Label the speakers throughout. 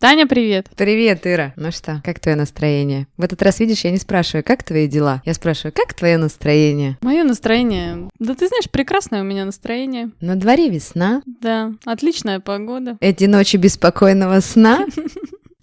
Speaker 1: Таня, привет!
Speaker 2: Привет, Ира! Ну что, как твое настроение? В этот раз, видишь, я не спрашиваю, как твои дела? Я спрашиваю, как твое настроение?
Speaker 1: Мое настроение... Да ты знаешь, прекрасное у меня настроение.
Speaker 2: На дворе весна.
Speaker 1: Да, отличная погода.
Speaker 2: Эти ночи беспокойного сна.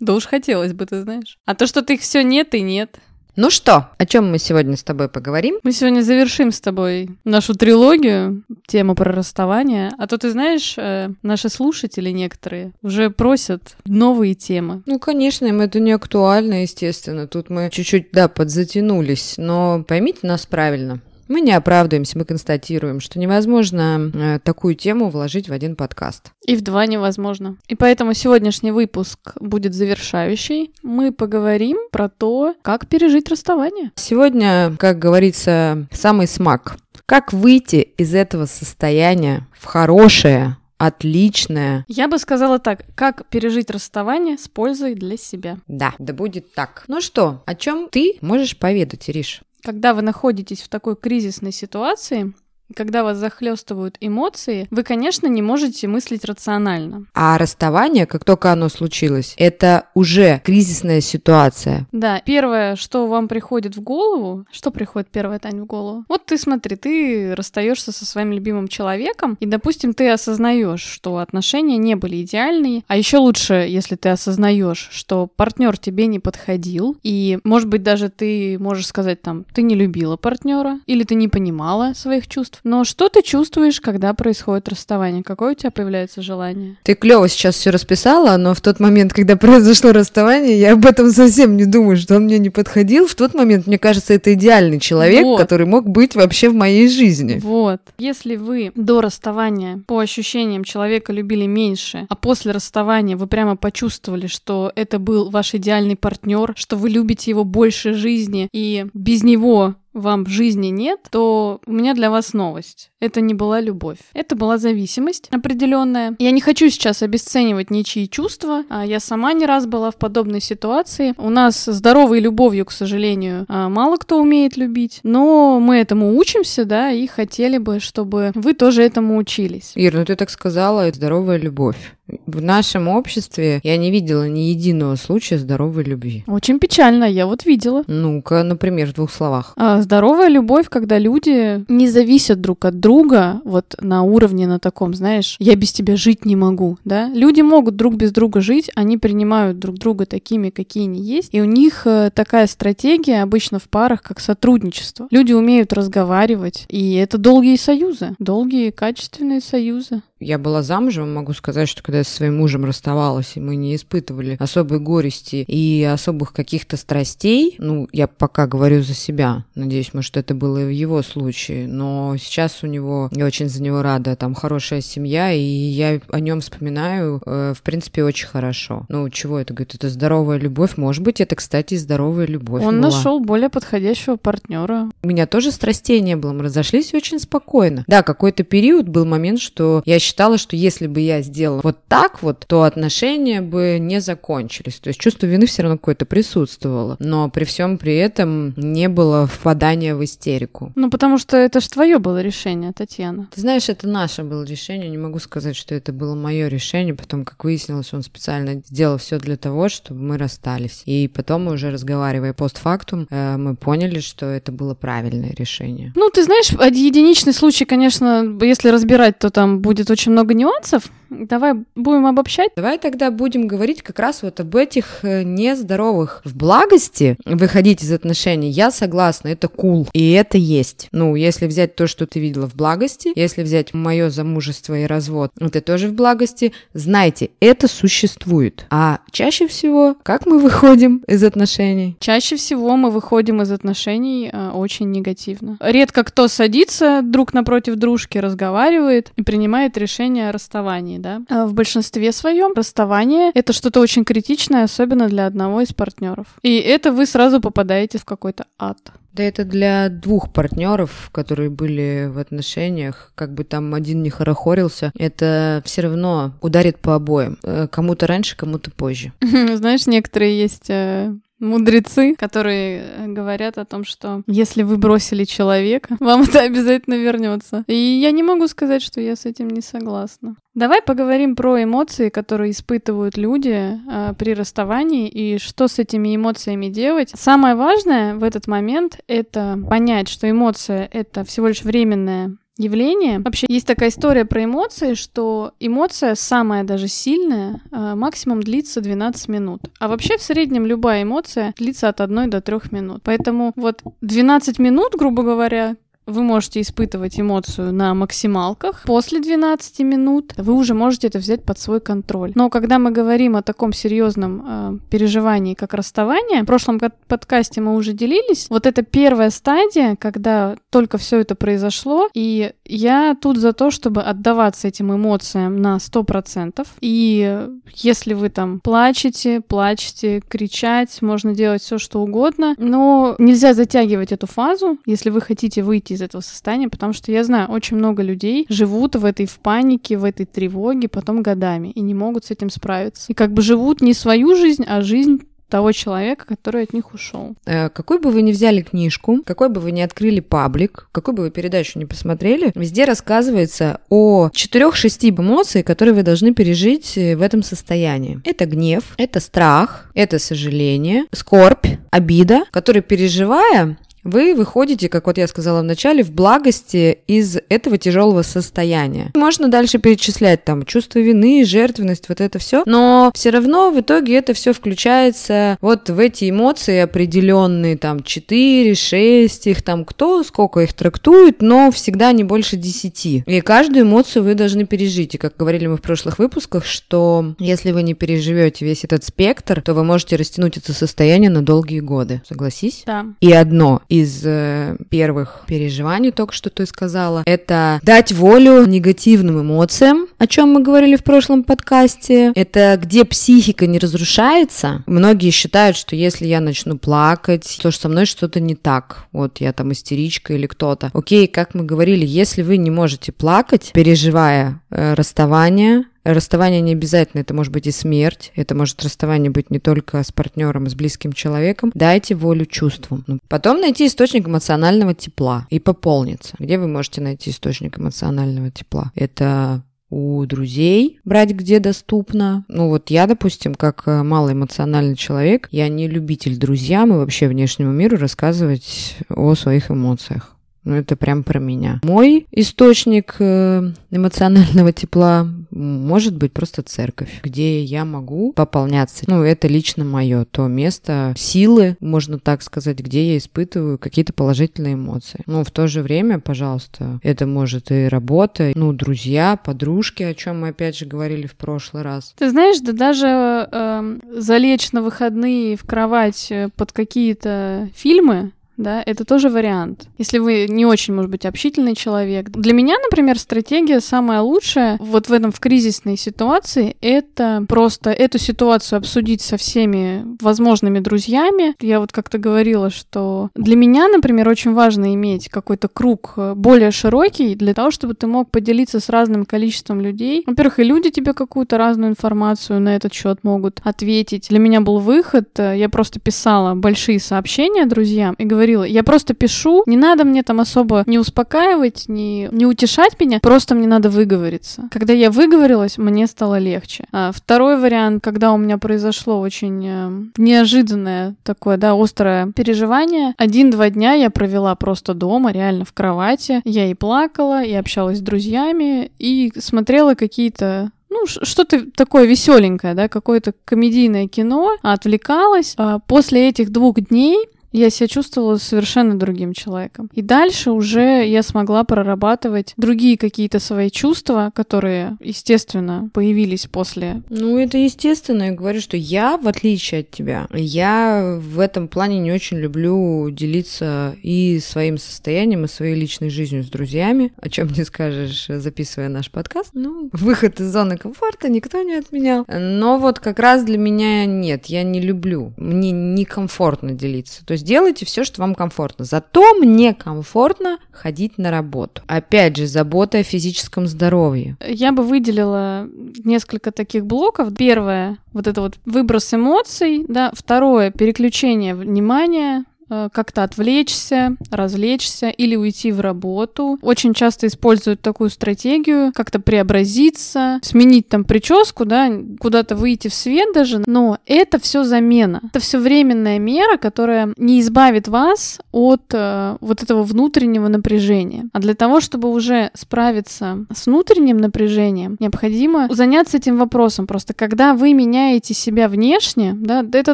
Speaker 1: Да уж хотелось бы, ты знаешь. А то, что ты их все нет и нет.
Speaker 2: Ну что, о чем мы сегодня с тобой поговорим?
Speaker 1: Мы сегодня завершим с тобой нашу трилогию, тему про расставание. А то ты знаешь, э, наши слушатели некоторые уже просят новые темы.
Speaker 2: Ну, конечно, им это не актуально, естественно. Тут мы чуть-чуть, да, подзатянулись. Но поймите нас правильно. Мы не оправдываемся, мы констатируем, что невозможно э, такую тему вложить в один подкаст.
Speaker 1: И в два невозможно. И поэтому сегодняшний выпуск будет завершающий. Мы поговорим про то, как пережить расставание.
Speaker 2: Сегодня, как говорится, самый смак. Как выйти из этого состояния в хорошее, отличное.
Speaker 1: Я бы сказала так, как пережить расставание с пользой для себя.
Speaker 2: Да, да будет так. Ну что, о чем ты можешь поведать, Ириш?
Speaker 1: Когда вы находитесь в такой кризисной ситуации, когда вас захлестывают эмоции, вы, конечно, не можете мыслить рационально.
Speaker 2: А расставание, как только оно случилось, это уже кризисная ситуация.
Speaker 1: Да, первое, что вам приходит в голову, что приходит первое, Тань, в голову? Вот ты смотри, ты расстаешься со своим любимым человеком, и, допустим, ты осознаешь, что отношения не были идеальные, а еще лучше, если ты осознаешь, что партнер тебе не подходил, и, может быть, даже ты можешь сказать там, ты не любила партнера, или ты не понимала своих чувств, чувств. Но что ты чувствуешь, когда происходит расставание? Какое у тебя появляется желание?
Speaker 2: Ты клево сейчас все расписала, но в тот момент, когда произошло расставание, я об этом совсем не думаю, что он мне не подходил. В тот момент, мне кажется, это идеальный человек, вот. который мог быть вообще в моей жизни.
Speaker 1: Вот. Если вы до расставания по ощущениям человека любили меньше, а после расставания вы прямо почувствовали, что это был ваш идеальный партнер, что вы любите его больше жизни, и без него вам в жизни нет, то у меня для вас новость. Это не была любовь. Это была зависимость определенная. Я не хочу сейчас обесценивать ничьи чувства. А я сама не раз была в подобной ситуации. У нас здоровой любовью, к сожалению, а, мало кто умеет любить. Но мы этому учимся, да, и хотели бы, чтобы вы тоже этому учились.
Speaker 2: Ир, ну ты так сказала, это здоровая любовь. В нашем обществе я не видела ни единого случая здоровой любви.
Speaker 1: Очень печально, я вот видела.
Speaker 2: Ну-ка, например, в двух словах.
Speaker 1: А, здоровая любовь, когда люди не зависят друг от друга, вот на уровне на таком, знаешь, я без тебя жить не могу, да? Люди могут друг без друга жить, они принимают друг друга такими, какие они есть, и у них э, такая стратегия обычно в парах, как сотрудничество. Люди умеют разговаривать, и это долгие союзы, долгие качественные союзы.
Speaker 2: Я была замужем, могу сказать, что когда я со своим мужем расставалась, и мы не испытывали особой горести и особых каких-то страстей, ну, я пока говорю за себя, надеюсь, может, это было и в его случае, но сейчас у него, я очень за него рада, там хорошая семья, и я о нем вспоминаю, э, в принципе, очень хорошо. Ну, чего это, говорит, это здоровая любовь, может быть, это, кстати, здоровая любовь
Speaker 1: Он
Speaker 2: была.
Speaker 1: нашел более подходящего партнера.
Speaker 2: У меня тоже страстей не было, мы разошлись очень спокойно. Да, какой-то период был момент, что я считала, что если бы я сделала вот так вот, то отношения бы не закончились. То есть чувство вины все равно какое-то присутствовало. Но при всем при этом не было впадания в истерику.
Speaker 1: Ну, потому что это же твое было решение, Татьяна.
Speaker 2: Ты знаешь, это наше было решение. Не могу сказать, что это было мое решение. Потом, как выяснилось, он специально сделал все для того, чтобы мы расстались. И потом уже разговаривая постфактум, э, мы поняли, что это было правильное решение.
Speaker 1: Ну, ты знаешь, единичный случай, конечно, если разбирать, то там будет очень много нюансов. Давай будем обобщать.
Speaker 2: Давай тогда будем говорить как раз вот об этих э, нездоровых. В благости выходить из отношений, я согласна, это кул. Cool. И это есть. Ну, если взять то, что ты видела в благости, если взять мое замужество и развод, это тоже в благости, знайте, это существует. А чаще всего, как мы выходим из отношений?
Speaker 1: Чаще всего мы выходим из отношений э, очень негативно. Редко кто садится друг напротив дружки, разговаривает и принимает решение о расставании да. А в большинстве своем расставание — это что-то очень критичное, особенно для одного из партнеров. И это вы сразу попадаете в какой-то ад.
Speaker 2: Да это для двух партнеров, которые были в отношениях, как бы там один не хорохорился, это все равно ударит по обоим. Э, кому-то раньше, кому-то позже.
Speaker 1: Знаешь, некоторые есть э, мудрецы, которые э, говорят о том, что если вы бросили человека, вам это обязательно вернется. И я не могу сказать, что я с этим не согласна. Давай поговорим про эмоции, которые испытывают люди э, при расставании и что с этими эмоциями делать. Самое важное в этот момент это понять, что эмоция это всего лишь временное явление. Вообще есть такая история про эмоции, что эмоция самая даже сильная, а, максимум длится 12 минут. А вообще в среднем любая эмоция длится от 1 до 3 минут. Поэтому вот 12 минут, грубо говоря, вы можете испытывать эмоцию на максималках. После 12 минут вы уже можете это взять под свой контроль. Но когда мы говорим о таком серьезном э, переживании, как расставание, в прошлом подкасте мы уже делились, вот это первая стадия, когда только все это произошло, и я тут за то, чтобы отдаваться этим эмоциям на 100%. И если вы там плачете, плачете, кричать, можно делать все, что угодно, но нельзя затягивать эту фазу, если вы хотите выйти из этого состояния, потому что я знаю, очень много людей живут в этой в панике, в этой тревоге потом годами и не могут с этим справиться. И как бы живут не свою жизнь, а жизнь того человека, который от них ушел.
Speaker 2: Э, какой бы вы ни взяли книжку, какой бы вы ни открыли паблик, какой бы вы передачу не посмотрели, везде рассказывается о четырех-шести эмоций, которые вы должны пережить э, в этом состоянии. Это гнев, это страх, это сожаление, скорбь, обида, которые переживая, вы выходите, как вот я сказала в начале, в благости из этого тяжелого состояния. Можно дальше перечислять там чувство вины, жертвенность, вот это все, но все равно в итоге это все включается вот в эти эмоции определенные, там 4, 6, их там кто, сколько их трактует, но всегда не больше 10. И каждую эмоцию вы должны пережить. И как говорили мы в прошлых выпусках, что если вы не переживете весь этот спектр, то вы можете растянуть это состояние на долгие годы. Согласись?
Speaker 1: Да.
Speaker 2: И одно из э, первых переживаний, только что ты сказала, это дать волю негативным эмоциям, о чем мы говорили в прошлом подкасте. Это где психика не разрушается. Многие считают, что если я начну плакать, то со мной что-то не так. Вот я там истеричка или кто-то. Окей, как мы говорили, если вы не можете плакать, переживая э, расставание, Расставание не обязательно, это может быть и смерть, это может расставание быть не только с партнером, с близким человеком. Дайте волю чувствам. Ну, потом найти источник эмоционального тепла и пополниться. Где вы можете найти источник эмоционального тепла? Это у друзей брать где доступно. Ну вот я, допустим, как э, малоэмоциональный человек, я не любитель друзьям и вообще внешнему миру рассказывать о своих эмоциях. Ну, это прям про меня. Мой источник э, эмоционального тепла может быть просто церковь, где я могу пополняться. Ну, это лично мое, то место силы, можно так сказать, где я испытываю какие-то положительные эмоции. Но в то же время, пожалуйста, это может и работа, ну, друзья, подружки, о чем мы опять же говорили в прошлый раз.
Speaker 1: Ты знаешь, да даже э, залечь на выходные в кровать э, под какие-то фильмы, да, это тоже вариант. Если вы не очень, может быть, общительный человек. Для меня, например, стратегия самая лучшая вот в этом в кризисной ситуации, это просто эту ситуацию обсудить со всеми возможными друзьями. Я вот как-то говорила, что для меня, например, очень важно иметь какой-то круг э, более широкий для того, чтобы ты мог поделиться с разным количеством людей. Во-первых, и люди тебе какую-то разную информацию на этот счет могут ответить. Для меня был выход, э, я просто писала большие сообщения друзьям и говорила, говорила, я просто пишу, не надо мне там особо не успокаивать, не, не утешать меня, просто мне надо выговориться. Когда я выговорилась, мне стало легче. А второй вариант, когда у меня произошло очень э, неожиданное такое, да, острое переживание, один-два дня я провела просто дома, реально в кровати. Я и плакала, и общалась с друзьями, и смотрела какие-то ну, что-то такое веселенькое, да, какое-то комедийное кино, отвлекалась. А после этих двух дней я себя чувствовала совершенно другим человеком. И дальше уже я смогла прорабатывать другие какие-то свои чувства, которые, естественно, появились после.
Speaker 2: Ну, это естественно. Я говорю, что я, в отличие от тебя, я в этом плане не очень люблю делиться и своим состоянием, и своей личной жизнью с друзьями, о чем не скажешь, записывая наш подкаст. Ну, выход из зоны комфорта никто не отменял. Но вот как раз для меня нет, я не люблю. Мне некомфортно делиться. То есть сделайте все, что вам комфортно. Зато мне комфортно ходить на работу. Опять же, забота о физическом здоровье.
Speaker 1: Я бы выделила несколько таких блоков. Первое, вот это вот выброс эмоций, да. Второе, переключение внимания как-то отвлечься, развлечься или уйти в работу. Очень часто используют такую стратегию, как-то преобразиться, сменить там прическу, да, куда-то выйти в свет даже, но это все замена. Это все временная мера, которая не избавит вас от э, вот этого внутреннего напряжения. А для того, чтобы уже справиться с внутренним напряжением, необходимо заняться этим вопросом. Просто когда вы меняете себя внешне, да, это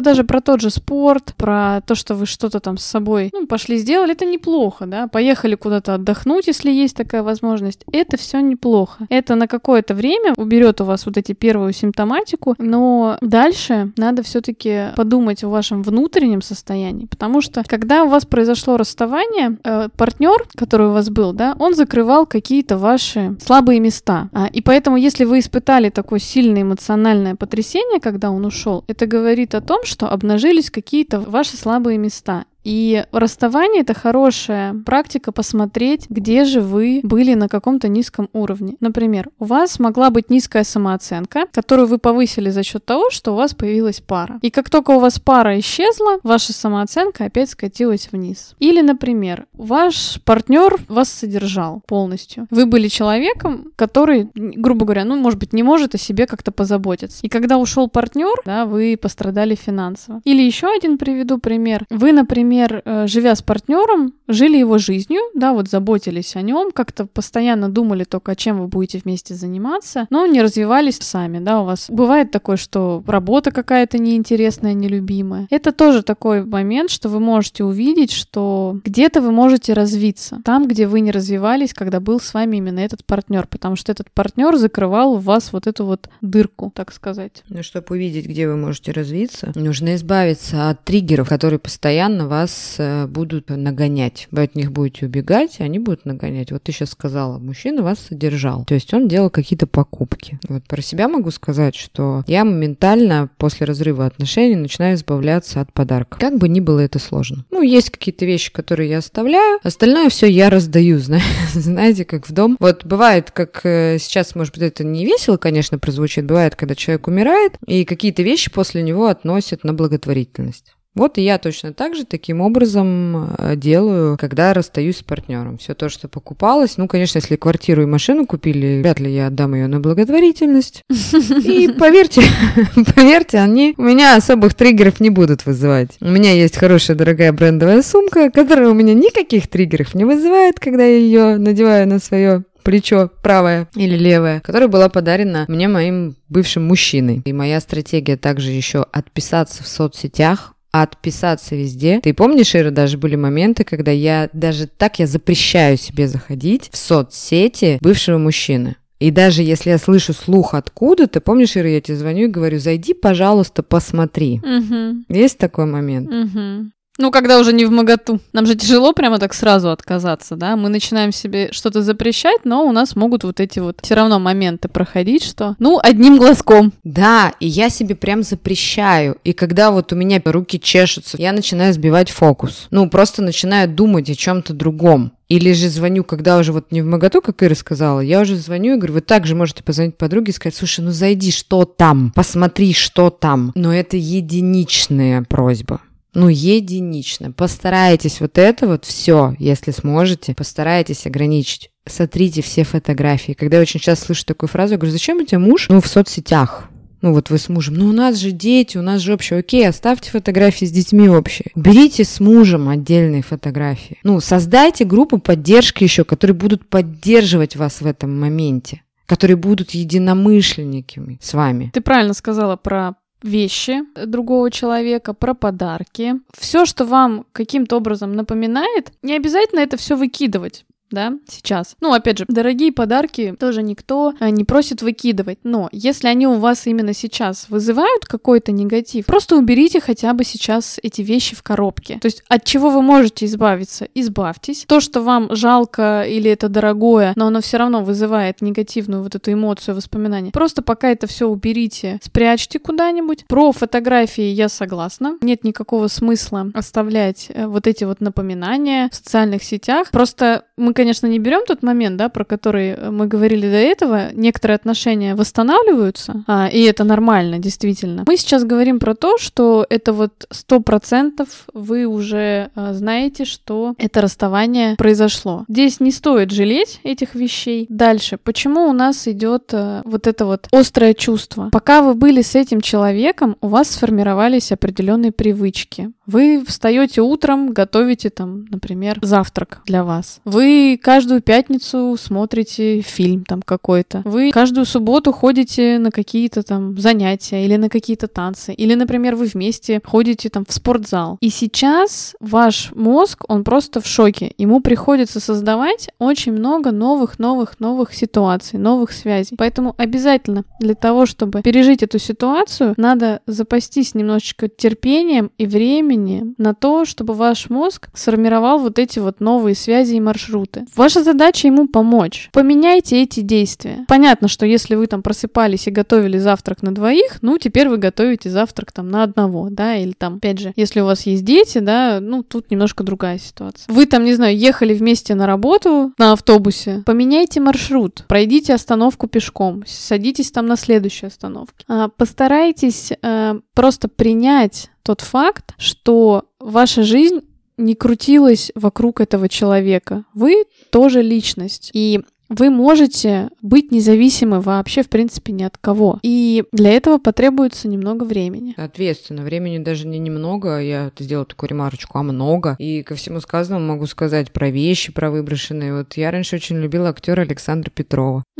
Speaker 1: даже про тот же спорт, про то, что вы что-то там с собой, ну, пошли сделали, это неплохо, да, поехали куда-то отдохнуть, если есть такая возможность, это все неплохо. Это на какое-то время уберет у вас вот эти первую симптоматику, но дальше надо все-таки подумать о вашем внутреннем состоянии, потому что когда у вас произошло расставание, э, партнер, который у вас был, да, он закрывал какие-то ваши слабые места. А, и поэтому, если вы испытали такое сильное эмоциональное потрясение, когда он ушел, это говорит о том, что обнажились какие-то ваши слабые места. И расставание — это хорошая практика посмотреть, где же вы были на каком-то низком уровне. Например, у вас могла быть низкая самооценка, которую вы повысили за счет того, что у вас появилась пара. И как только у вас пара исчезла, ваша самооценка опять скатилась вниз. Или, например, ваш партнер вас содержал полностью. Вы были человеком, который, грубо говоря, ну, может быть, не может о себе как-то позаботиться. И когда ушел партнер, да, вы пострадали финансово. Или еще один приведу пример. Вы, например, например, э, живя с партнером, жили его жизнью, да, вот заботились о нем, как-то постоянно думали только, о чем вы будете вместе заниматься, но не развивались сами, да, у вас бывает такое, что работа какая-то неинтересная, нелюбимая. Это тоже такой момент, что вы можете увидеть, что где-то вы можете развиться, там, где вы не развивались, когда был с вами именно этот партнер, потому что этот партнер закрывал в вас вот эту вот дырку, так сказать.
Speaker 2: Ну, чтобы увидеть, где вы можете развиться, нужно избавиться от триггеров, которые постоянно вас вас э, будут нагонять. Вы от них будете убегать, они будут нагонять. Вот ты сейчас сказала, мужчина вас содержал. То есть он делал какие-то покупки. Вот про себя могу сказать, что я моментально после разрыва отношений начинаю избавляться от подарков. Как бы ни было это сложно. Ну, есть какие-то вещи, которые я оставляю, остальное все я раздаю, знаете, как в дом. Вот бывает, как э, сейчас, может быть, это не весело, конечно, прозвучит, бывает, когда человек умирает, и какие-то вещи после него относят на благотворительность. Вот и я точно так же таким образом э, делаю, когда расстаюсь с партнером. Все то, что покупалось, ну, конечно, если квартиру и машину купили, вряд ли я отдам ее на благотворительность. И поверьте, поверьте, они у меня особых триггеров не будут вызывать. У меня есть хорошая дорогая брендовая сумка, которая у меня никаких триггеров не вызывает, когда я ее надеваю на свое плечо правое или левое, которая была подарена мне моим бывшим мужчиной. И моя стратегия также еще отписаться в соцсетях отписаться везде. Ты помнишь, Ира, даже были моменты, когда я даже так я запрещаю себе заходить в соцсети бывшего мужчины. И даже если я слышу слух откуда, ты помнишь, Ира, я тебе звоню и говорю, зайди, пожалуйста, посмотри. Угу. Есть такой момент?
Speaker 1: Угу. Ну, когда уже не в моготу. Нам же тяжело прямо так сразу отказаться, да? Мы начинаем себе что-то запрещать, но у нас могут вот эти вот все равно моменты проходить, что, ну, одним глазком.
Speaker 2: Да, и я себе прям запрещаю. И когда вот у меня руки чешутся, я начинаю сбивать фокус. Ну, просто начинаю думать о чем-то другом. Или же звоню, когда уже вот не в моготу, как Ира сказала, я уже звоню и говорю, вы также можете позвонить подруге и сказать, слушай, ну зайди, что там, посмотри, что там. Но это единичная просьба ну, единично. Постарайтесь вот это вот все, если сможете, постарайтесь ограничить. Сотрите все фотографии. Когда я очень часто слышу такую фразу, я говорю, зачем у тебя муж? Ну, в соцсетях. Ну вот вы с мужем, ну у нас же дети, у нас же общее. Окей, оставьте фотографии с детьми общие. Берите с мужем отдельные фотографии. Ну, создайте группу поддержки еще, которые будут поддерживать вас в этом моменте которые будут единомышленниками с вами.
Speaker 1: Ты правильно сказала про вещи другого человека, про подарки. Все, что вам каким-то образом напоминает, не обязательно это все выкидывать. Да, сейчас. Ну, опять же, дорогие подарки тоже никто э, не просит выкидывать, но если они у вас именно сейчас вызывают какой-то негатив, просто уберите хотя бы сейчас эти вещи в коробке. То есть от чего вы можете избавиться? Избавьтесь. То, что вам жалко или это дорогое, но оно все равно вызывает негативную вот эту эмоцию, воспоминания. Просто пока это все уберите, спрячьте куда-нибудь. Про фотографии я согласна. Нет никакого смысла оставлять э, вот эти вот напоминания в социальных сетях. Просто мы, конечно, не берем тот момент, да, про который э, мы говорили до этого. Некоторые отношения восстанавливаются, а, и это нормально, действительно. Мы сейчас говорим про то, что это вот сто процентов вы уже а, знаете, что это расставание произошло. Здесь не стоит жалеть этих вещей. Дальше, почему у нас идет а, вот это вот острое чувство? Пока вы были с этим человеком, у вас сформировались определенные привычки. Вы встаете утром, готовите там, например, завтрак для вас. Вы каждую пятницу смотрите фильм там какой-то. Вы каждую субботу ходите на какие-то там занятия или на какие-то танцы. Или, например, вы вместе ходите там в спортзал. И сейчас ваш мозг, он просто в шоке. Ему приходится создавать очень много новых-новых-новых ситуаций, новых связей. Поэтому обязательно для того, чтобы пережить эту ситуацию, надо запастись немножечко терпением и временем на то, чтобы ваш мозг сформировал вот эти вот новые связи и маршруты. Ваша задача ему помочь. Поменяйте эти действия. Понятно, что если вы там просыпались и готовили завтрак на двоих, ну, теперь вы готовите завтрак там на одного, да, или там, опять же, если у вас есть дети, да, ну, тут немножко другая ситуация. Вы там, не знаю, ехали вместе на работу на автобусе, поменяйте маршрут, пройдите остановку пешком, садитесь там на следующей остановке. А, постарайтесь а, просто принять тот факт, что ваша жизнь не крутилась вокруг этого человека. Вы тоже личность. И вы можете быть независимы вообще, в принципе, ни от кого. И для этого потребуется немного времени.
Speaker 2: Соответственно, времени даже не немного, я сделала такую ремарочку, а много. И ко всему сказанному могу сказать про вещи, про выброшенные. Вот я раньше очень любила актера Александра Петрова.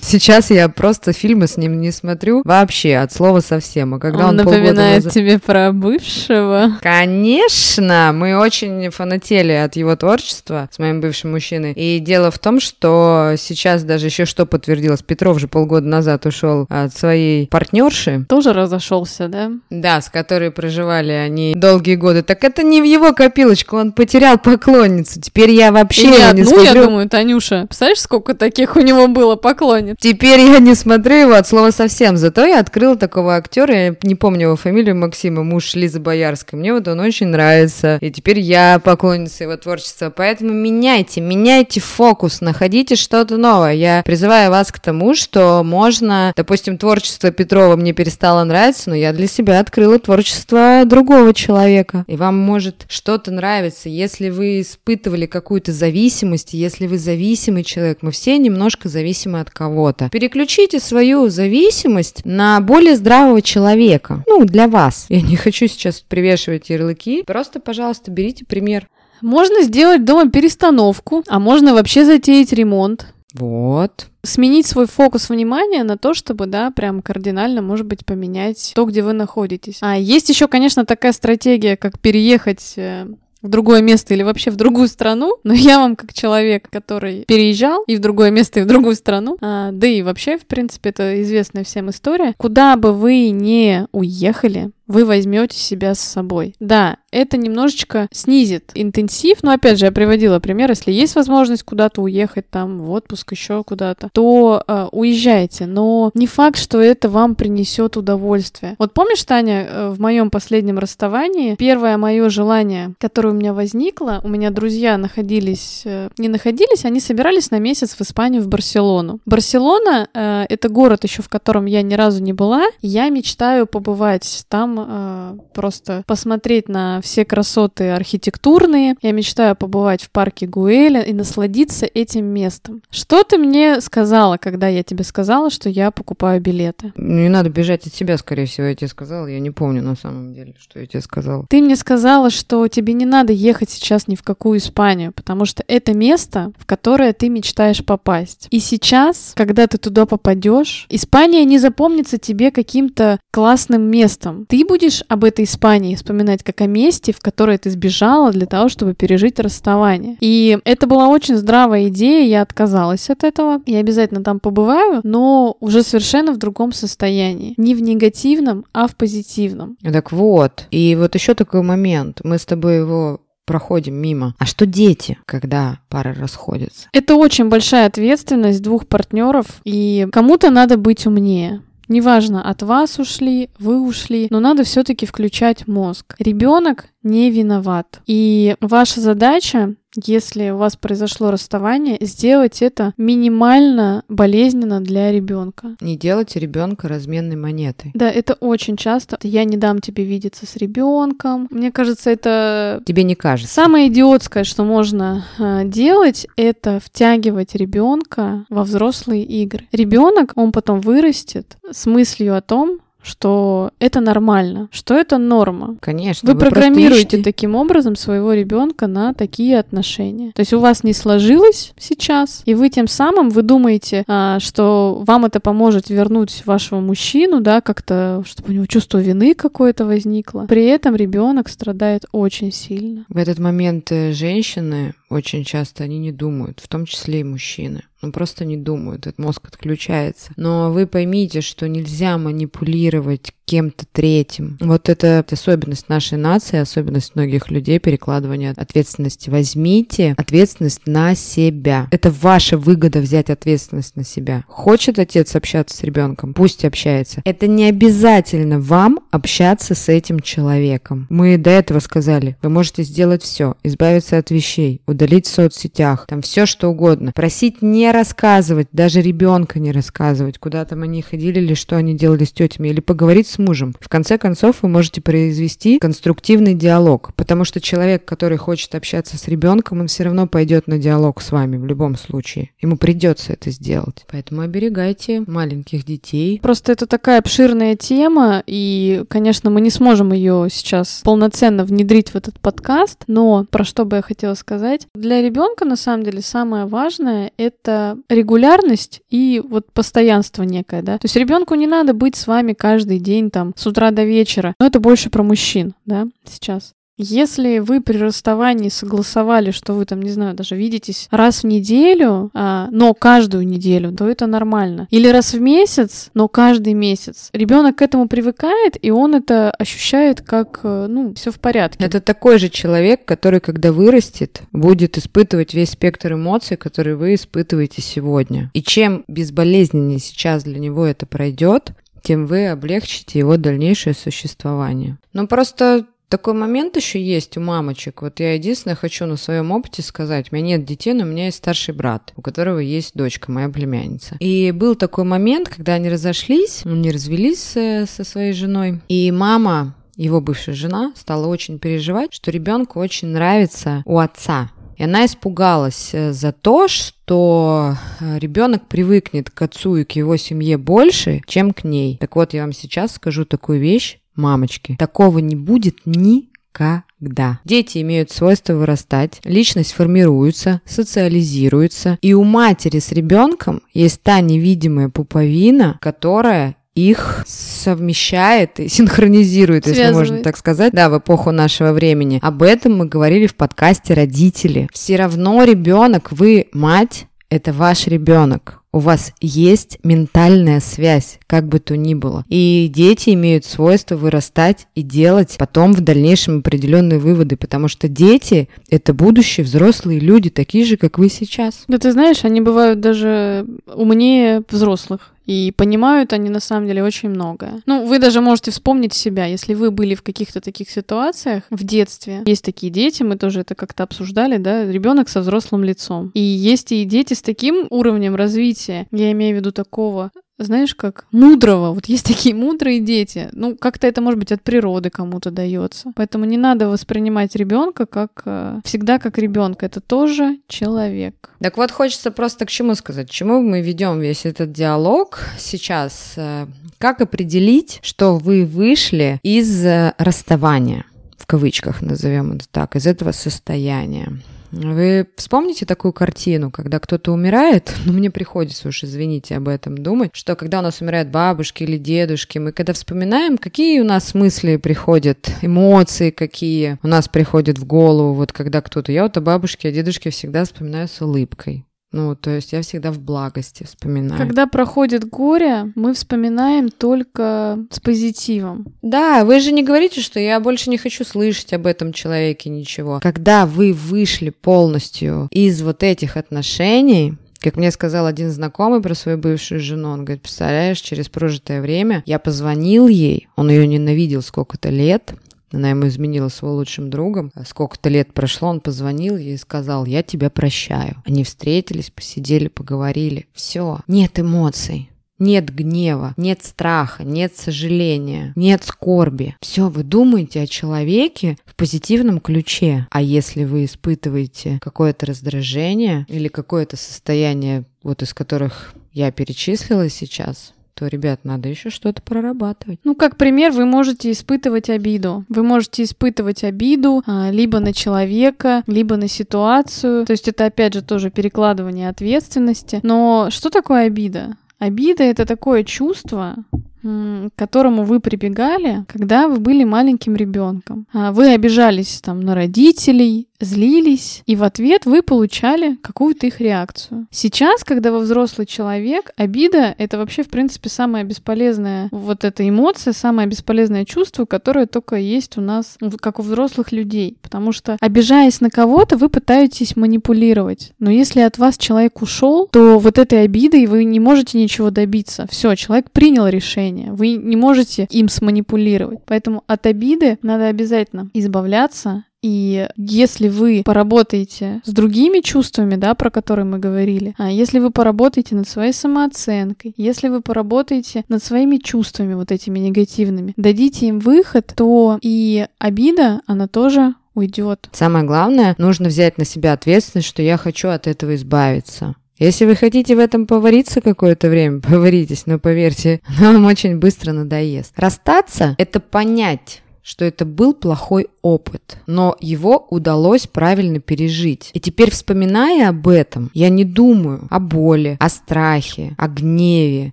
Speaker 2: Сейчас я просто фильмы с ним не смотрю вообще, от слова совсем. А когда он,
Speaker 1: он напоминает назад... тебе про бывшего?
Speaker 2: Конечно! Мы очень фанатели от его творчества с моим бывшим мужчиной. И дело в том, том, что сейчас даже еще что подтвердилось, Петров же полгода назад ушел от своей партнерши.
Speaker 1: Тоже разошелся, да?
Speaker 2: Да, с которой проживали они долгие годы. Так это не в его копилочку, он потерял поклонницу. Теперь я вообще
Speaker 1: И не
Speaker 2: одну,
Speaker 1: смотрю... я думаю, Танюша. Представляешь, сколько таких у него было поклонниц?
Speaker 2: Теперь я не смотрю его от слова совсем. Зато я открыла такого актера, я не помню его фамилию, Максима, муж Лизы Боярской. Мне вот он очень нравится. И теперь я поклонница его творчества. Поэтому меняйте, меняйте фокус находите что-то новое. Я призываю вас к тому, что можно, допустим, творчество Петрова мне перестало нравиться, но я для себя открыла творчество другого человека. И вам может что-то нравиться, если вы испытывали какую-то зависимость, если вы зависимый человек, мы все немножко зависимы от кого-то. Переключите свою зависимость на более здравого человека. Ну, для вас. Я не хочу сейчас привешивать ярлыки. Просто, пожалуйста, берите пример.
Speaker 1: Можно сделать дома перестановку, а можно вообще затеять ремонт.
Speaker 2: Вот.
Speaker 1: Сменить свой фокус внимания на то, чтобы, да, прям кардинально, может быть, поменять то, где вы находитесь. А есть еще, конечно, такая стратегия, как переехать э, в другое место или вообще в другую страну, но я вам как человек, который переезжал и в другое место, и в другую страну, а, да и вообще, в принципе, это известная всем история, куда бы вы не уехали, вы возьмете себя с собой. Да, это немножечко снизит интенсив, но опять же, я приводила пример, если есть возможность куда-то уехать, там, в отпуск, еще куда-то, то э, уезжайте, но не факт, что это вам принесет удовольствие. Вот помнишь, Таня, э, в моем последнем расставании, первое мое желание, которое у меня возникло, у меня друзья находились, э, не находились, они собирались на месяц в Испанию, в Барселону. Барселона э, — это город еще, в котором я ни разу не была, я мечтаю побывать там э, просто посмотреть на все красоты архитектурные. Я мечтаю побывать в парке Гуэля и насладиться этим местом. Что ты мне сказала, когда я тебе сказала, что я покупаю билеты?
Speaker 2: Не надо бежать от себя, скорее всего, я тебе сказала. Я не помню на самом деле, что я тебе сказала.
Speaker 1: Ты мне сказала, что тебе не надо ехать сейчас ни в какую Испанию, потому что это место, в которое ты мечтаешь попасть. И сейчас, когда ты туда попадешь, Испания не запомнится тебе каким-то классным местом. Ты будешь об этой Испании вспоминать как о месте, в которое ты сбежала для того, чтобы пережить расставание. И это была очень здравая идея, я отказалась от этого. Я обязательно там побываю, но уже совершенно в другом состоянии. Не в негативном, а в позитивном.
Speaker 2: Так вот, и вот еще такой момент. Мы с тобой его проходим мимо. А что дети, когда пара расходится?
Speaker 1: Это очень большая ответственность двух партнеров, и кому-то надо быть умнее. Неважно, от вас ушли, вы ушли, но надо все-таки включать мозг. Ребенок не виноват. И ваша задача если у вас произошло расставание, сделать это минимально болезненно для ребенка.
Speaker 2: Не делать ребенка разменной монетой.
Speaker 1: Да, это очень часто. Я не дам тебе видеться с ребенком. Мне кажется, это...
Speaker 2: Тебе не кажется.
Speaker 1: Самое идиотское, что можно э, делать, это втягивать ребенка во взрослые игры. Ребенок, он потом вырастет с мыслью о том, что это нормально, что это норма.
Speaker 2: Конечно.
Speaker 1: Вы, вы программируете таким образом своего ребенка на такие отношения. То есть у вас не сложилось сейчас, и вы тем самым вы думаете, а, что вам это поможет вернуть вашего мужчину, да, как-то, чтобы у него чувство вины какое-то возникло. При этом ребенок страдает очень сильно.
Speaker 2: В этот момент э, женщины очень часто они не думают, в том числе и мужчины. Ну, просто не думают, этот мозг отключается. Но вы поймите, что нельзя манипулировать кем-то третьим. Вот это особенность нашей нации, особенность многих людей, перекладывание ответственности. Возьмите ответственность на себя. Это ваша выгода взять ответственность на себя. Хочет отец общаться с ребенком, пусть общается. Это не обязательно вам общаться с этим человеком. Мы до этого сказали, вы можете сделать все, избавиться от вещей, удалить в соцсетях, там все что угодно. Просить не рассказывать, даже ребенка не рассказывать, куда там они ходили или что они делали с тетями, или поговорить с мужем. В конце концов, вы можете произвести конструктивный диалог, потому что человек, который хочет общаться с ребенком, он все равно пойдет на диалог с вами в любом случае. Ему придется это сделать. Поэтому оберегайте маленьких детей.
Speaker 1: Просто это такая обширная тема, и, конечно, мы не сможем ее сейчас полноценно внедрить в этот подкаст, но про что бы я хотела сказать? Для ребенка, на самом деле, самое важное — это регулярность и вот постоянство некое, да. То есть ребенку не надо быть с вами каждый день там с утра до вечера. Но это больше про мужчин, да, сейчас. Если вы при расставании согласовали, что вы там, не знаю, даже видитесь раз в неделю, а, но каждую неделю, то это нормально. Или раз в месяц, но каждый месяц. Ребенок к этому привыкает, и он это ощущает как, э, ну, все в порядке.
Speaker 2: Это такой же человек, который, когда вырастет, будет испытывать весь спектр эмоций, которые вы испытываете сегодня. И чем безболезненнее сейчас для него это пройдет, тем вы облегчите его дальнейшее существование. Но просто такой момент еще есть у мамочек. Вот я единственное хочу на своем опыте сказать. У меня нет детей, но у меня есть старший брат, у которого есть дочка, моя племянница. И был такой момент, когда они разошлись, они развелись э, со своей женой. И мама его бывшая жена стала очень переживать, что ребенку очень нравится у отца. И она испугалась э, за то, что э, ребенок привыкнет к отцу и к его семье больше, чем к ней. Так вот, я вам сейчас скажу такую вещь, мамочки. Такого не будет никогда. Дети имеют свойство вырастать, личность формируется, социализируется, и у матери с ребенком есть та невидимая пуповина, которая их совмещает и синхронизирует, Связывает. если можно так сказать, да, в эпоху нашего времени. Об этом мы говорили в подкасте «Родители». Все равно ребенок, вы мать, это ваш ребенок. У вас есть ментальная связь, как бы то ни было. И дети имеют свойство вырастать и делать потом в дальнейшем определенные выводы, потому что дети — это будущие взрослые люди, такие же, как вы сейчас.
Speaker 1: Да ты знаешь, они бывают даже умнее взрослых. И понимают они на самом деле очень многое. Ну, вы даже можете вспомнить себя, если вы были в каких-то таких ситуациях в детстве. Есть такие дети, мы тоже это как-то обсуждали, да, ребенок со взрослым лицом. И есть и дети с таким уровнем развития, я имею в виду такого знаешь, как мудрого. Вот есть такие мудрые дети. Ну, как-то это, может быть, от природы кому-то дается. Поэтому не надо воспринимать ребенка как э, всегда как ребенка. Это тоже человек.
Speaker 2: Так вот, хочется просто к чему сказать. Чему мы ведем весь этот диалог сейчас? Э, как определить, что вы вышли из э, расставания? в кавычках назовем это так, из этого состояния. Вы вспомните такую картину, когда кто-то умирает, ну мне приходится уж, извините, об этом думать, что когда у нас умирают бабушки или дедушки, мы когда вспоминаем, какие у нас мысли приходят, эмоции какие у нас приходят в голову, вот когда кто-то, я вот о бабушке, о дедушке всегда вспоминаю с улыбкой. Ну, то есть я всегда в благости вспоминаю.
Speaker 1: Когда проходит горе, мы вспоминаем только с позитивом.
Speaker 2: Да, вы же не говорите, что я больше не хочу слышать об этом человеке ничего. Когда вы вышли полностью из вот этих отношений, как мне сказал один знакомый про свою бывшую жену, он говорит, представляешь, через прожитое время я позвонил ей, он ее ненавидел сколько-то лет, она ему изменила с лучшим другом. А сколько-то лет прошло, он позвонил ей и сказал, я тебя прощаю. Они встретились, посидели, поговорили. Все, нет эмоций. Нет гнева, нет страха, нет сожаления, нет скорби. Все, вы думаете о человеке в позитивном ключе. А если вы испытываете какое-то раздражение или какое-то состояние, вот из которых я перечислила сейчас, то, ребят, надо еще что-то прорабатывать.
Speaker 1: Ну, как пример, вы можете испытывать обиду. Вы можете испытывать обиду а, либо на человека, либо на ситуацию. То есть это, опять же, тоже перекладывание ответственности. Но что такое обида? Обида — это такое чувство, к которому вы прибегали, когда вы были маленьким ребенком. А вы обижались там на родителей, злились, и в ответ вы получали какую-то их реакцию. Сейчас, когда вы взрослый человек, обида — это вообще, в принципе, самая бесполезная вот эта эмоция, самое бесполезное чувство, которое только есть у нас, как у взрослых людей. Потому что, обижаясь на кого-то, вы пытаетесь манипулировать. Но если от вас человек ушел, то вот этой обидой вы не можете ничего добиться. Все, человек принял решение. Вы не можете им сманипулировать. Поэтому от обиды надо обязательно избавляться, и если вы поработаете с другими чувствами, да, про которые мы говорили, а если вы поработаете над своей самооценкой, если вы поработаете над своими чувствами вот этими негативными, дадите им выход, то и обида, она тоже уйдет.
Speaker 2: Самое главное, нужно взять на себя ответственность, что я хочу от этого избавиться. Если вы хотите в этом повариться какое-то время, поваритесь, но поверьте, вам очень быстро надоест. Расстаться — это понять, что это был плохой опыт, но его удалось правильно пережить. И теперь, вспоминая об этом, я не думаю о боли, о страхе, о гневе,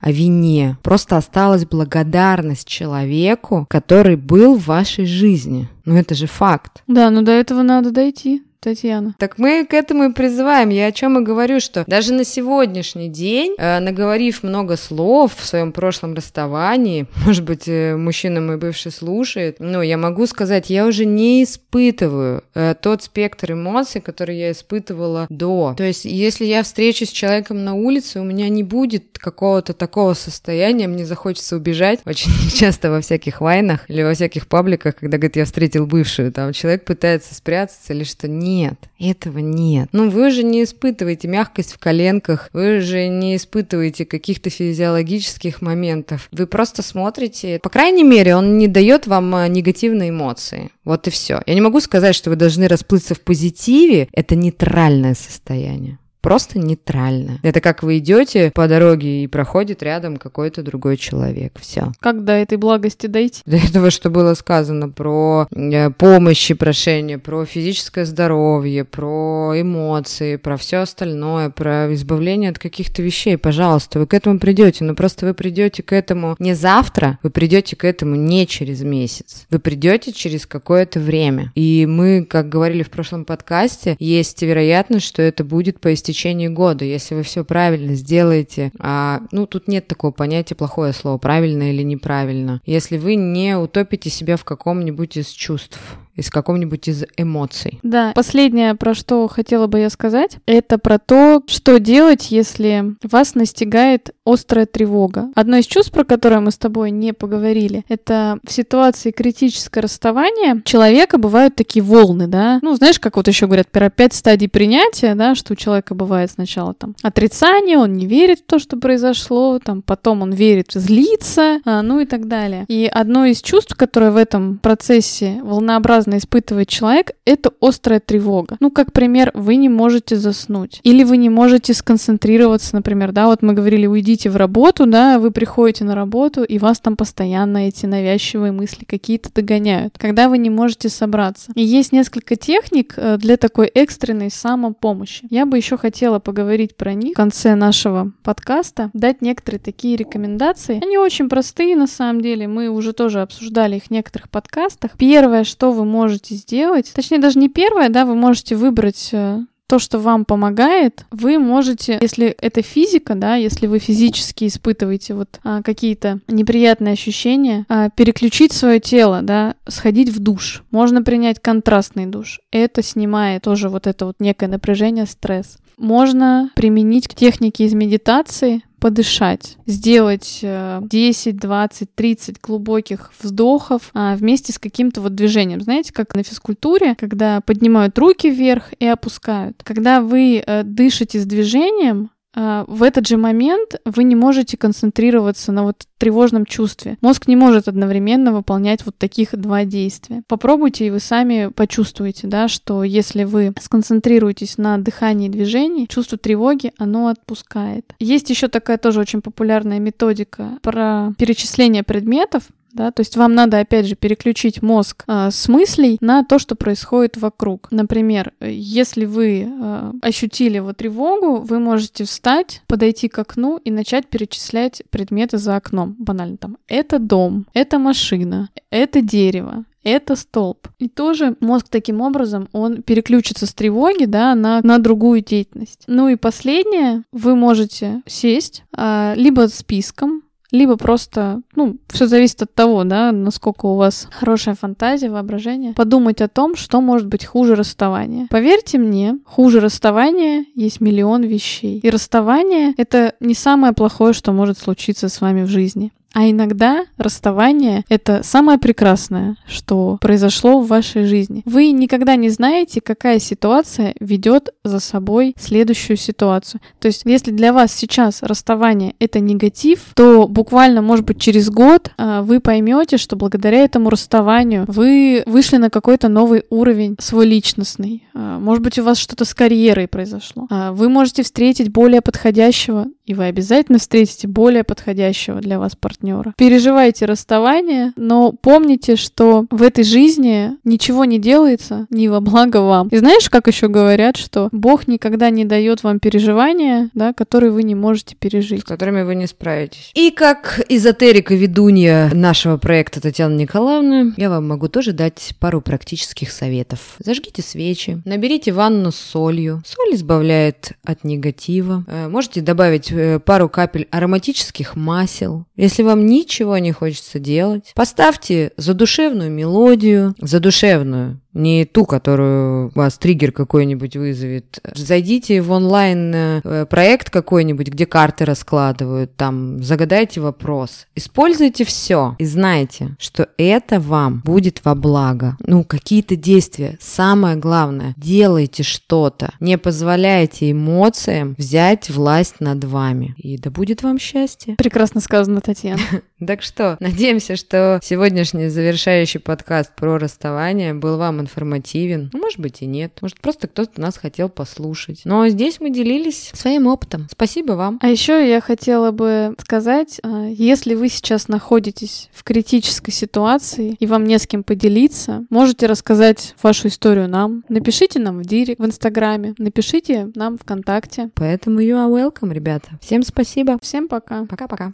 Speaker 2: о вине. Просто осталась благодарность человеку, который был в вашей жизни. Ну это же факт.
Speaker 1: Да, но до этого надо дойти. Татьяна.
Speaker 2: Так мы к этому и призываем. Я о чем и говорю, что даже на сегодняшний день, э, наговорив много слов в своем прошлом расставании, может быть, э, мужчина мой бывший слушает, но я могу сказать, я уже не испытываю э, тот спектр эмоций, который я испытывала до. То есть, если я встречусь с человеком на улице, у меня не будет какого-то такого состояния, мне захочется убежать. Очень часто во всяких вайнах или во всяких пабликах, когда говорит, я встретил бывшую, там человек пытается спрятаться или что не нет, этого нет. Ну, вы же не испытываете мягкость в коленках, вы же не испытываете каких-то физиологических моментов. Вы просто смотрите, по крайней мере, он не дает вам а, негативные эмоции. Вот и все. Я не могу сказать, что вы должны расплыться в позитиве. Это нейтральное состояние просто нейтрально. Это как вы идете по дороге и проходит рядом какой-то другой человек. Все.
Speaker 1: Как до этой благости дойти?
Speaker 2: До этого, что было сказано про э, помощь и прошение, про физическое здоровье, про эмоции, про все остальное, про избавление от каких-то вещей. Пожалуйста, вы к этому придете, но просто вы придете к этому не завтра, вы придете к этому не через месяц. Вы придете через какое-то время. И мы, как говорили в прошлом подкасте, есть вероятность, что это будет по истечении течение года, если вы все правильно сделаете, а, ну, тут нет такого понятия плохое слово, правильно или неправильно, если вы не утопите себя в каком-нибудь из чувств, из каком-нибудь из эмоций.
Speaker 1: Да, последнее, про что хотела бы я сказать, это про то, что делать, если вас настигает острая тревога. Одно из чувств, про которое мы с тобой не поговорили, это в ситуации критического расставания человека бывают такие волны, да, ну, знаешь, как вот еще говорят, про пять стадий принятия, да, что у человека бывает сначала там отрицание, он не верит в то, что произошло, там потом он верит, злится, а, ну и так далее. И одно из чувств, которое в этом процессе волнообразно разно испытывает человек, это острая тревога. Ну, как пример, вы не можете заснуть. Или вы не можете сконцентрироваться, например, да, вот мы говорили, уйдите в работу, да, вы приходите на работу, и вас там постоянно эти навязчивые мысли какие-то догоняют, когда вы не можете собраться. И есть несколько техник э, для такой экстренной самопомощи. Я бы еще хотела поговорить про них в конце нашего подкаста, дать некоторые такие рекомендации. Они очень простые на самом деле, мы уже тоже обсуждали их в некоторых подкастах. Первое, что вы можете сделать, точнее даже не первое, да, вы можете выбрать э, то, что вам помогает, вы можете, если это физика, да, если вы физически испытываете вот а, какие-то неприятные ощущения, а, переключить свое тело, да, сходить в душ. Можно принять контрастный душ. Это снимает тоже вот это вот некое напряжение, стресс. Можно применить техники из медитации, подышать, сделать 10, 20, 30 глубоких вздохов а, вместе с каким-то вот движением. Знаете, как на физкультуре, когда поднимают руки вверх и опускают. Когда вы э, дышите с движением, в этот же момент вы не можете концентрироваться на вот тревожном чувстве. Мозг не может одновременно выполнять вот таких два действия. Попробуйте, и вы сами почувствуете, да, что если вы сконцентрируетесь на дыхании и движении, чувство тревоги, оно отпускает. Есть еще такая тоже очень популярная методика про перечисление предметов, да, то есть вам надо, опять же, переключить мозг э, с мыслей на то, что происходит вокруг. Например, если вы э, ощутили вот тревогу, вы можете встать, подойти к окну и начать перечислять предметы за окном. Банально там. Это дом, это машина, это дерево, это столб. И тоже мозг таким образом, он переключится с тревоги, да, на, на другую деятельность. Ну и последнее, вы можете сесть, а, либо списком, либо просто, ну, все зависит от того, да, насколько у вас хорошая фантазия, воображение, подумать о том, что может быть хуже расставания. Поверьте мне, хуже расставания есть миллион вещей. И расставание — это не самое плохое, что может случиться с вами в жизни. А иногда расставание — это самое прекрасное, что произошло в вашей жизни. Вы никогда не знаете, какая ситуация ведет за собой следующую ситуацию. То есть, если для вас сейчас расставание — это негатив, то буквально, может быть, через год а, вы поймете, что благодаря этому расставанию вы вышли на какой-то новый уровень свой личностный. А, может быть, у вас что-то с карьерой произошло. А, вы можете встретить более подходящего, и вы обязательно встретите более подходящего для вас партнера партнера. Переживайте расставание, но помните, что в этой жизни ничего не делается не во благо вам. И знаешь, как еще говорят, что Бог никогда не дает вам переживания, да, которые вы не можете пережить.
Speaker 2: С которыми вы не справитесь. И как эзотерика ведунья нашего проекта Татьяна Николаевна, я вам могу тоже дать пару практических советов. Зажгите свечи, наберите ванну с солью. Соль избавляет от негатива. Э, можете добавить э, пару капель ароматических масел. Если вам вам ничего не хочется делать, поставьте задушевную мелодию, задушевную, не ту, которую вас триггер какой-нибудь вызовет. Зайдите в онлайн э, проект какой-нибудь, где карты раскладывают, там загадайте вопрос. Используйте все и знайте, что это вам будет во благо. Ну, какие-то действия. Самое главное, делайте что-то. Не позволяйте эмоциям взять власть над вами. И да будет вам счастье.
Speaker 1: Прекрасно сказано, Татьяна.
Speaker 2: Так что, надеемся, что сегодняшний завершающий подкаст про расставание был вам информативен. Ну, может быть и нет. Может, просто кто-то нас хотел послушать. Но здесь мы делились своим опытом. Спасибо вам.
Speaker 1: А еще я хотела бы сказать, а, если вы сейчас находитесь в критической ситуации и вам не с кем поделиться, можете рассказать вашу историю нам. Напишите нам в директ, в Инстаграме, напишите нам ВКонтакте.
Speaker 2: Поэтому you are welcome, ребята. Всем спасибо.
Speaker 1: Всем пока.
Speaker 2: Пока-пока.